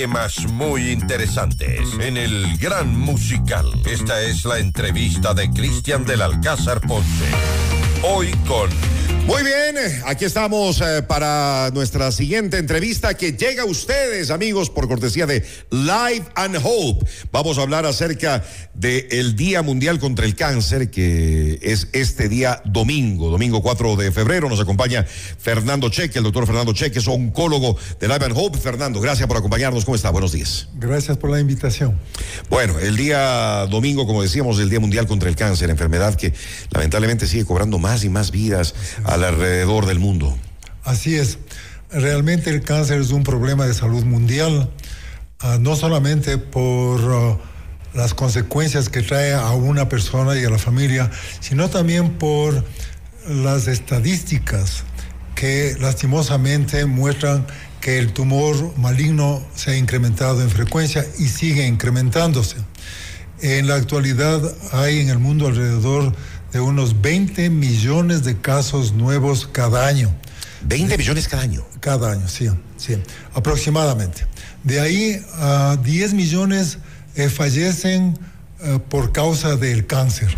temas muy interesantes en el Gran Musical. Esta es la entrevista de Cristian del Alcázar Ponce. Hoy con muy bien, aquí estamos eh, para nuestra siguiente entrevista que llega a ustedes, amigos, por cortesía de Live and Hope. Vamos a hablar acerca del Día Mundial contra el Cáncer, que es este día domingo, domingo 4 de febrero. Nos acompaña Fernando Cheque, el doctor Fernando Cheque, es oncólogo de Live and Hope. Fernando, gracias por acompañarnos. ¿Cómo está? Buenos días. Gracias por la invitación. Bueno, el día domingo, como decíamos, el Día Mundial contra el Cáncer, enfermedad que lamentablemente sigue cobrando más y más vidas alrededor del mundo. Así es. Realmente el cáncer es un problema de salud mundial, ah, no solamente por ah, las consecuencias que trae a una persona y a la familia, sino también por las estadísticas que lastimosamente muestran que el tumor maligno se ha incrementado en frecuencia y sigue incrementándose. En la actualidad hay en el mundo alrededor de unos 20 millones de casos nuevos cada año. 20 millones cada año. Cada año, sí, sí, aproximadamente. De ahí a 10 millones eh, fallecen eh, por causa del cáncer.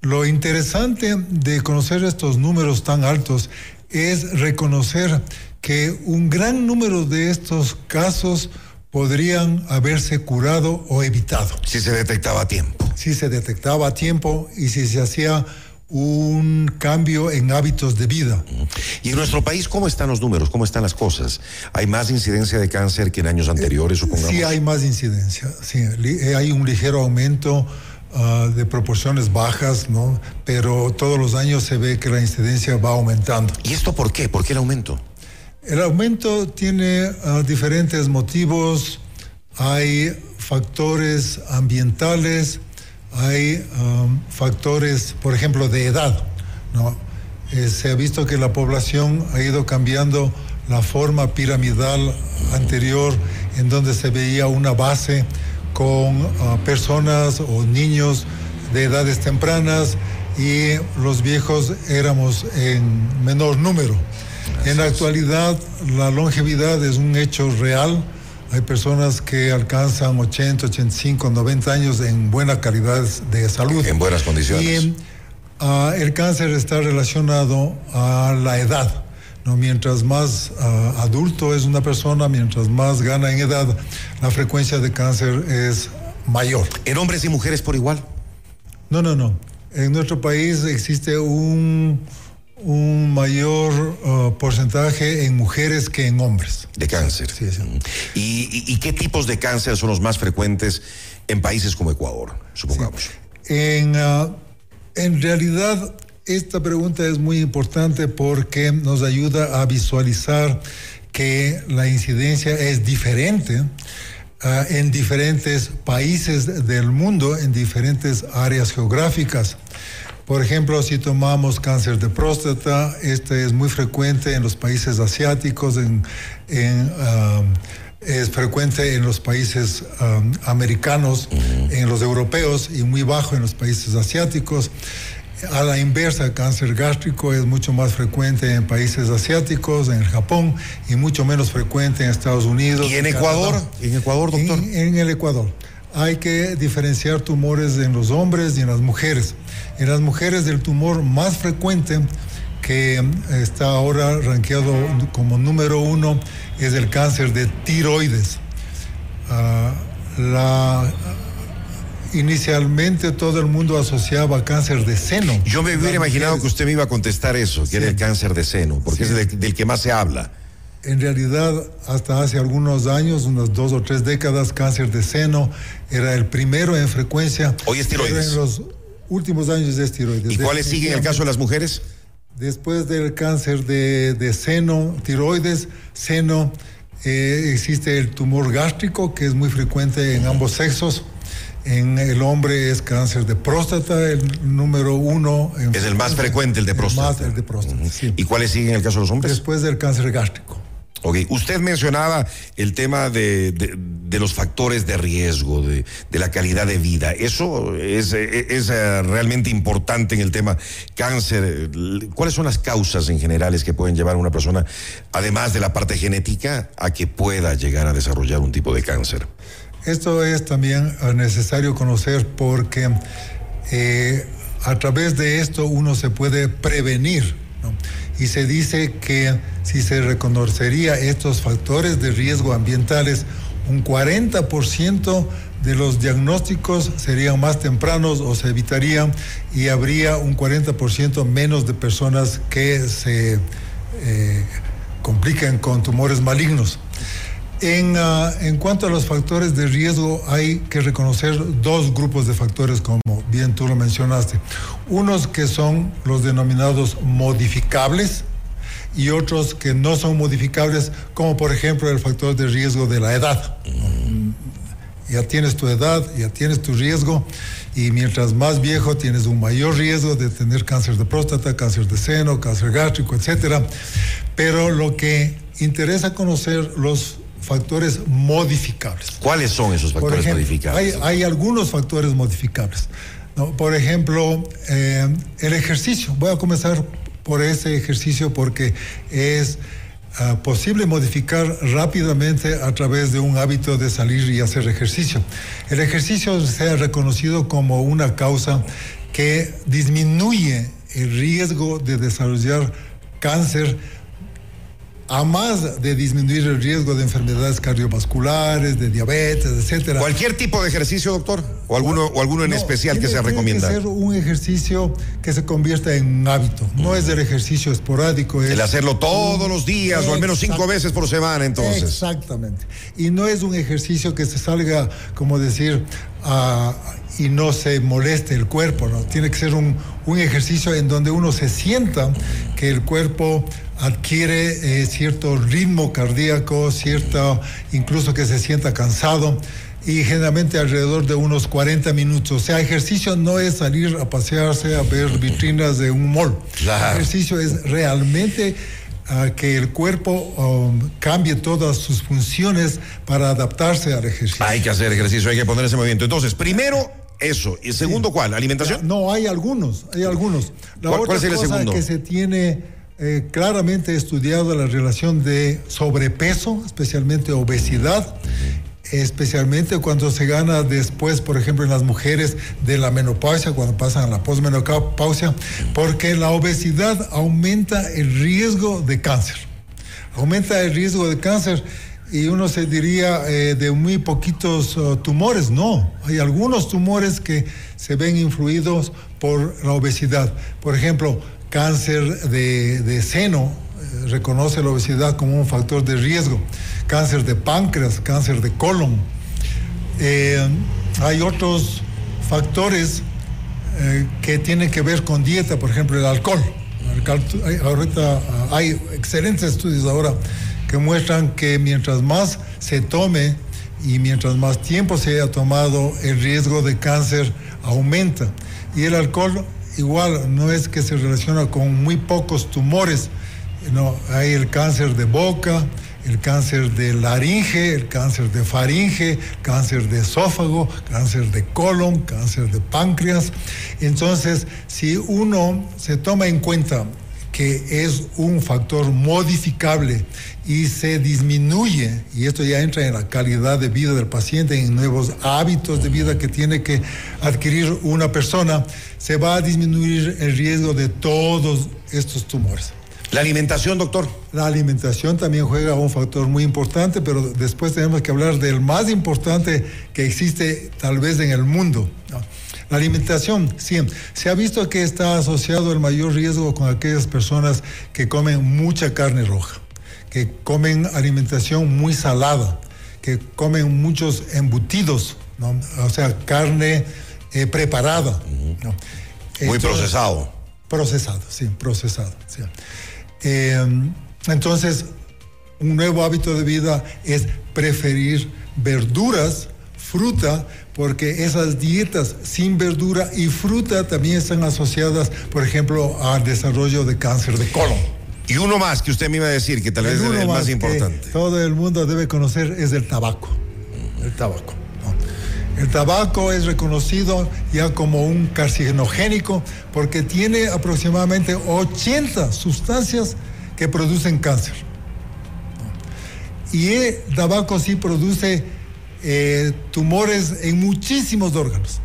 Lo interesante de conocer estos números tan altos es reconocer que un gran número de estos casos podrían haberse curado o evitado. Si se detectaba a tiempo. Si se detectaba a tiempo y si se hacía un cambio en hábitos de vida. ¿Y en nuestro país cómo están los números? ¿Cómo están las cosas? ¿Hay más incidencia de cáncer que en años anteriores, supongamos? Sí, hay más incidencia. Sí, eh, hay un ligero aumento ah, de proporciones bajas, ¿no? Pero todos los años se ve que la incidencia va aumentando. ¿Y esto por qué? ¿Por qué el aumento? El aumento tiene uh, diferentes motivos. Hay factores ambientales, hay factores, por ejemplo, de edad. ¿no? Eh, se ha visto que la población ha ido cambiando la forma piramidal anterior, en donde se veía una base con uh, personas o niños de edades tempranas y los viejos éramos en menor número. En la actualidad, la longevidad es un hecho real. Hay personas que alcanzan 80, 85, 90 años en buena calidad de salud. En buenas condiciones. Y uh, el cáncer está relacionado a la edad. ¿no? Mientras más uh, adulto es una persona, mientras más gana en edad, la frecuencia de cáncer es mayor. ¿En hombres y mujeres por igual? No, no, no. En nuestro país existe un un mayor uh, porcentaje en mujeres que en hombres. De cáncer. Sí, sí. ¿Y, qué tipos de cáncer son los más frecuentes en países como Ecuador, supongamos? En, uh, en realidad, esta pregunta es muy importante porque nos ayuda a visualizar que la incidencia es diferente uh, en diferentes países del mundo, en diferentes áreas geográficas. Por ejemplo, si tomamos cáncer de próstata, este es muy frecuente en los países asiáticos, en, um, es frecuente en los países um, americanos, en los europeos y muy bajo en los países asiáticos. A la inversa, cáncer gástrico es mucho más frecuente en países asiáticos, en Japón, y mucho menos frecuente en Estados Unidos. ¿Y en Ecuador? ¿En Ecuador, doctor? en el Ecuador hay que diferenciar tumores en los hombres y en las mujeres. En las mujeres el tumor más frecuente que está ahora rankeado como número uno es el cáncer de tiroides. Ah, la, inicialmente todo el mundo asociaba cáncer de seno. Yo me hubiera imaginado que usted me iba a contestar eso, que era el cáncer de seno, porque es del que más se habla. En realidad, hasta hace algunos años, unas dos o tres décadas, cáncer de seno era el primero en frecuencia. Hoy es tiroides. en los últimos años es tiroides. ¿Y cuáles siguen en el caso de las mujeres? Después del cáncer de, seno, tiroides, seno, eh, existe el tumor gástrico, que es muy frecuente en ambos sexos. En el hombre es cáncer de próstata, el número uno. es el más frecuente, el de próstata. más el de próstata, sí. ¿Y cuáles siguen en el caso de los hombres? Después del cáncer gástrico. Ok, usted mencionaba el tema de, de los factores de riesgo, de, la calidad de vida. Eso es, es, eh, realmente importante en el tema cáncer. ¿Cuáles son las causas en generales que pueden llevar a una persona, además de la parte genética, a que pueda llegar a desarrollar un tipo de cáncer? Esto es también eh, necesario conocer porque eh, a través de esto uno se puede prevenir. Y se dice que si se reconocería estos factores de riesgo ambientales, un 40% de los diagnósticos serían más tempranos o se evitarían y habría un 40% menos de personas que se eh, compliquen con tumores malignos. En, ah, en, cuanto a los factores de riesgo, hay que reconocer dos grupos de factores, como bien tú lo mencionaste. Unos que son los denominados modificables y otros que no son modificables, como por ejemplo el factor de riesgo de la edad. Ya tienes tu edad, ya tienes tu riesgo y mientras más viejo tienes un mayor riesgo de tener cáncer de próstata, cáncer de seno, cáncer gástrico, etcétera. Pero lo que interesa conocer los factores modificables. ¿Cuáles son esos factores modificables? Hay, algunos factores modificables. Por ejemplo, eh, el ejercicio. Voy a comenzar por ese ejercicio porque es ah, posible modificar rápidamente a través de un hábito de salir y hacer ejercicio. El ejercicio se ha reconocido como una causa que disminuye el riesgo de desarrollar cáncer a más de disminuir el riesgo de enfermedades cardiovasculares, de diabetes, etcétera. ¿Cualquier tipo de ejercicio, doctor? ¿O alguno, o alguno en especial que se recomienda? Tiene que ser un ejercicio que se convierta en un hábito. No es el ejercicio esporádico. el hacerlo todos los días o al menos cinco veces por semana, entonces. Exactamente. Y no es un ejercicio que se salga, como decir, y no se moleste el cuerpo, ¿no? Tiene que ser un, un ejercicio en donde uno se sienta que el cuerpo adquiere eh, cierto ritmo cardíaco, cierto, incluso que se sienta cansado y generalmente alrededor de unos 40 minutos. O sea, ejercicio no es salir a pasearse, a ver vitrinas de un mall. Ejercicio es realmente ah, que el cuerpo um, cambie todas sus funciones para adaptarse al ejercicio. Hay que hacer ejercicio, hay que poner ese movimiento. Entonces, primero eso. ¿Y segundo cuál? ¿Alimentación? No, hay algunos, hay algunos. La otra es el cosa segundo? que se tiene eh, claramente estudiado la relación de sobrepeso, especialmente obesidad, especialmente cuando se gana después, por ejemplo, en las mujeres de la menopausia, cuando pasan a la posmenopausia, porque la obesidad aumenta el riesgo de cáncer. Aumenta el riesgo de cáncer y uno se diría eh, de muy poquitos uh, tumores. No, hay algunos tumores que se ven influidos por la obesidad. Por ejemplo, cáncer de, seno, eh, reconoce la obesidad como un factor de riesgo, cáncer de páncreas, cáncer de colon. Eh, hay otros factores eh, que tienen que ver con dieta, por ejemplo, el alcohol. ahorita ah, hay excelentes estudios ahora que muestran que mientras más se tome y mientras más tiempo se haya tomado, el riesgo de cáncer aumenta. Y el alcohol igual no es que se relaciona con muy pocos tumores, no, hay el cáncer de boca, el cáncer de laringe, el cáncer de faringe, cáncer de esófago, cáncer de colon, cáncer de páncreas. Entonces, si uno se toma en cuenta que es un factor modificable y se disminuye, y esto ya entra en la calidad de vida del paciente, en nuevos hábitos de vida que tiene que adquirir una persona, se va a disminuir el riesgo de todos estos tumores. La alimentación, doctor. La alimentación también juega un factor muy importante, pero después tenemos que hablar del más importante que existe tal vez en el mundo. La alimentación, sí, se ha visto que está asociado el mayor riesgo con aquellas personas que comen mucha carne roja, que comen alimentación muy salada, que comen muchos embutidos, o sea, carne eh, preparada. Muy procesado. Procesado, sí, procesado. Eh, entonces, un nuevo hábito de vida es preferir verduras, fruta, porque esas dietas sin verdura y fruta también están asociadas, por ejemplo, al desarrollo de cáncer de colon. Y uno más que usted me iba a decir, que tal vez es el más importante. todo el mundo debe conocer es el tabaco. el tabaco. El tabaco es reconocido ya como un carcinogénico porque tiene aproximadamente 80 sustancias que producen cáncer. Y el tabaco sí produce eh, tumores en muchísimos órganos.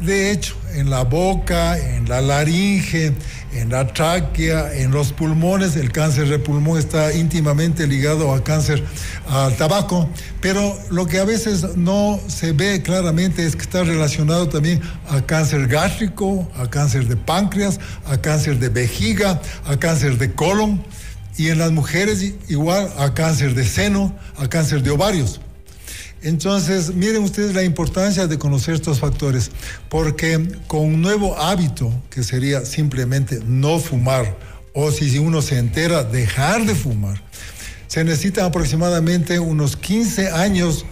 De hecho, en la boca, en la laringe, en la tráquea, en los pulmones, el cáncer de pulmón está íntimamente ligado a cáncer al tabaco, pero lo que a veces no se ve claramente es que está relacionado también a cáncer gástrico, a cáncer de páncreas, a cáncer de vejiga, a cáncer de colon y en las mujeres igual a cáncer de seno, a cáncer de ovarios. Entonces, miren ustedes la importancia de conocer estos factores, porque con un nuevo hábito, que sería simplemente no fumar, o si uno se entera, dejar de fumar, se necesitan aproximadamente unos 15 años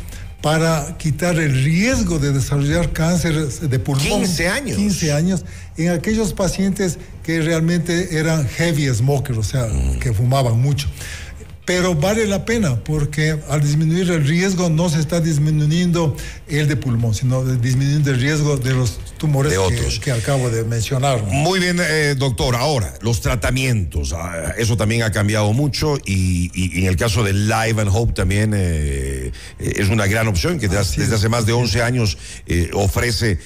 para quitar el riesgo de desarrollar cáncer de pulmón. 15 años. 15 años en aquellos pacientes que realmente eran heavy smokers, o sea, que fumaban mucho pero vale la pena porque al disminuir el riesgo no se está disminuyendo el de pulmón, sino disminuyendo el riesgo de los tumores Que, acabo de mencionar. Muy bien, eh, doctor. Ahora, los tratamientos, ah, eso también ha cambiado mucho y, en el caso del Live and Hope también eh, es una gran opción que desde, hace más de 11 años eh, ofrece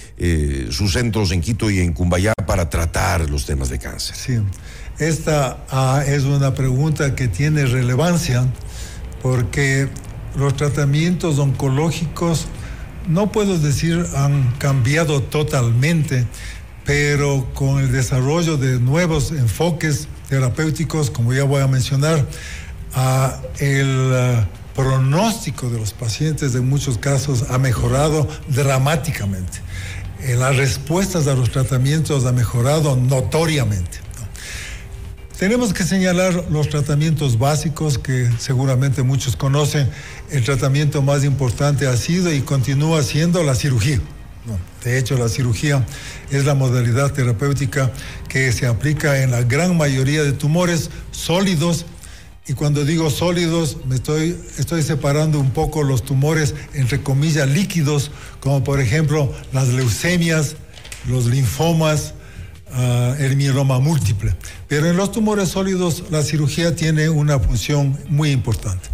sus centros en Quito y en Cumbayá para tratar los temas de cáncer. Sí. Esta ah, es una pregunta que tiene relevancia porque los tratamientos oncológicos, no puedo decir han cambiado totalmente, pero con el desarrollo de nuevos enfoques terapéuticos, como ya voy a mencionar, ah, el ah, pronóstico de los pacientes en muchos casos ha mejorado dramáticamente. Eh, las respuestas a los tratamientos ha mejorado notoriamente. Tenemos que señalar los tratamientos básicos que seguramente muchos conocen. El tratamiento más importante ha sido y continúa siendo la cirugía. De hecho, la cirugía es la modalidad terapéutica que se aplica en la gran mayoría de tumores sólidos. Y cuando digo sólidos, me estoy, estoy separando un poco los tumores, entre comillas, líquidos, como por ejemplo las leucemias, los linfomas, uh, el mieloma múltiple. Pero en los tumores sólidos la cirugía tiene una función muy importante.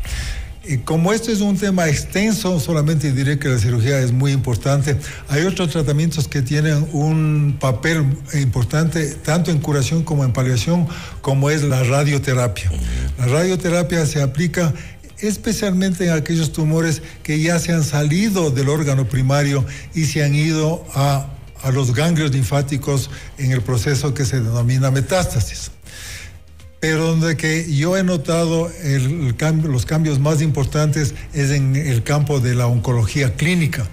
Y como este es un tema extenso, solamente diré que la cirugía es muy importante. Hay otros tratamientos que tienen un papel importante, tanto en curación como en paliación, como es la radioterapia. La radioterapia se aplica especialmente en aquellos tumores que ya se han salido del órgano primario y se han ido a a los ganglios linfáticos en el proceso que se denomina metástasis. Pero donde que yo he notado el, cambio, los cambios más importantes es en el campo de la oncología clínica.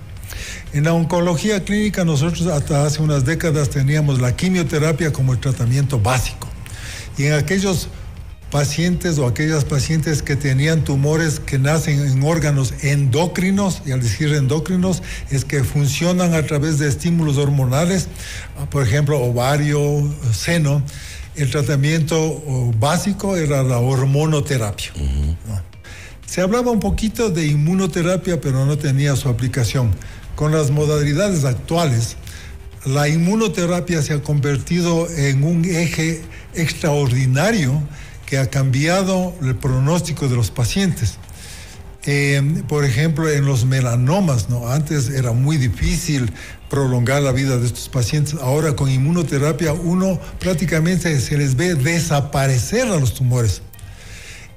En la oncología clínica nosotros hasta hace unas décadas teníamos la quimioterapia como el tratamiento básico. Y en aquellos pacientes o aquellas pacientes que tenían tumores que nacen en órganos endocrinos, y al decir endocrinos es que funcionan a través de estímulos hormonales, ah, por ejemplo, ovario, seno, el tratamiento básico era la hormonoterapia. Se hablaba un poquito de inmunoterapia, pero no tenía su aplicación. Con las modalidades actuales, la inmunoterapia se ha convertido en un eje extraordinario que ha cambiado el pronóstico de los pacientes. Eh, por ejemplo, en los melanomas, ¿no? Antes era muy difícil prolongar la vida de estos pacientes. Ahora con inmunoterapia uno prácticamente se les ve desaparecer a los tumores.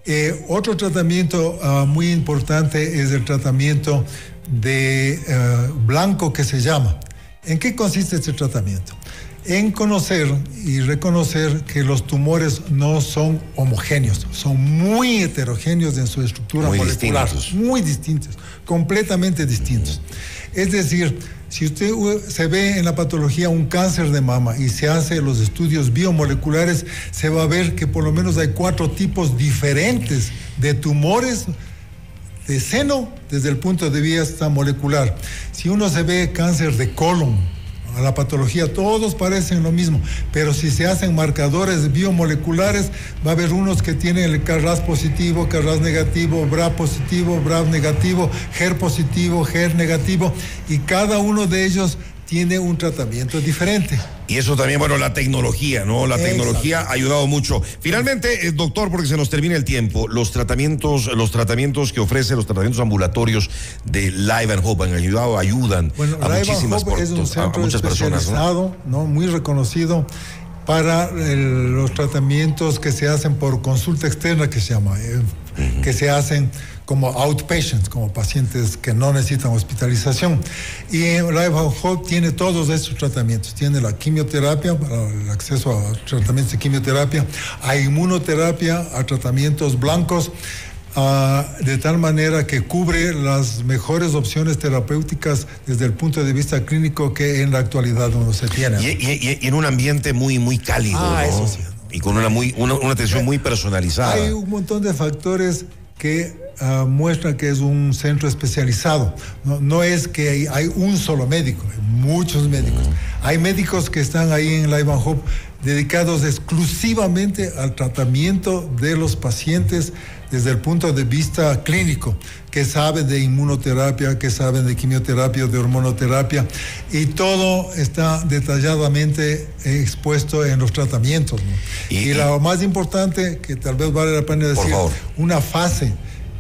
Eh, otro tratamiento ah, muy importante es el tratamiento de eh, blanco que se llama. ¿En qué consiste este tratamiento? En conocer y reconocer que los tumores no son homogéneos, son muy heterogéneos en su estructura molecular, muy distintos, completamente distintos. Es decir, si usted se ve en la patología un cáncer de mama y se hace los estudios biomoleculares, se va a ver que por lo menos hay cuatro tipos diferentes de tumores de seno desde el punto de vista molecular. Si uno se ve cáncer de colon, a la patología, todos parecen lo mismo, pero si se hacen marcadores biomoleculares, va a haber unos que tienen el CARRAS positivo, CARRAS negativo, BRA positivo, BRA negativo, GER positivo, GER negativo, y cada uno de ellos tiene un tratamiento diferente. Y eso también, bueno, la tecnología, ¿no? La tecnología ha ayudado mucho. Finalmente, eh, doctor, porque se nos termina el tiempo, los tratamientos, los tratamientos que ofrece, los tratamientos ambulatorios de Live and Hope han ayudado, ayudan a muchísimas Hope es un centro muchas personas. ¿no? ¿no? Muy reconocido para los tratamientos que se hacen por consulta externa, que se llama, eh, que se hacen como outpatients, como pacientes que no necesitan hospitalización. Y Life Hope tiene todos estos tratamientos. Tiene la quimioterapia, para el acceso a tratamientos de quimioterapia, a inmunoterapia, a tratamientos blancos, de tal manera que cubre las mejores opciones terapéuticas desde el punto de vista clínico que en la actualidad no se tiene. Y, en un ambiente muy, muy cálido. Ah, eso sí. Y con una, muy, una, una atención muy personalizada. Hay un montón de factores que uh, muestra que es un centro especializado. No, no es que hay, hay, un solo médico, hay muchos médicos. Hay médicos que están ahí en Live Hope dedicados exclusivamente al tratamiento de los pacientes desde el punto de vista clínico, que saben de inmunoterapia, que saben de quimioterapia, de hormonoterapia, y todo está detalladamente expuesto en los tratamientos. ¿no? Y, y, lo más importante, que tal vez vale la pena decir, una fase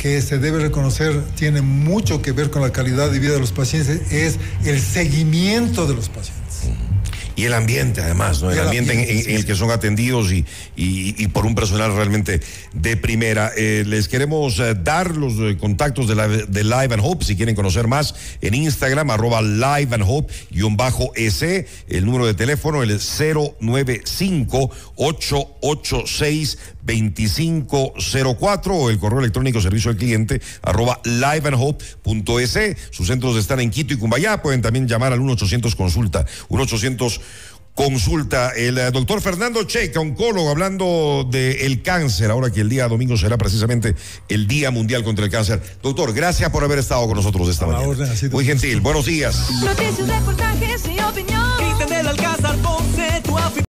que se debe reconocer tiene mucho que ver con la calidad de vida de los pacientes, es el seguimiento de los pacientes. Y el ambiente, además, ¿no? El, ambiente, en, el que son atendidos y, y, por un personal realmente de primera. Eh, les queremos eh, dar los eh, contactos de, la, de Live and Hope, si quieren conocer más, en Instagram, arroba Live and Hope, guion bajo S, el número de teléfono, el 095 886 2504 o el correo electrónico servicio al cliente arroba liveandhope.es. Sus centros están en Quito y Cumbayá. Pueden también llamar al 1-800 consulta. 1-800 consulta. El eh, doctor Fernando Checa, oncólogo, hablando del cáncer, ahora que el día domingo será precisamente el Día Mundial contra el Cáncer. Doctor, gracias por haber estado con nosotros esta mañana. Muy gentil. Buenos días. Noticias, reportajes y opinión.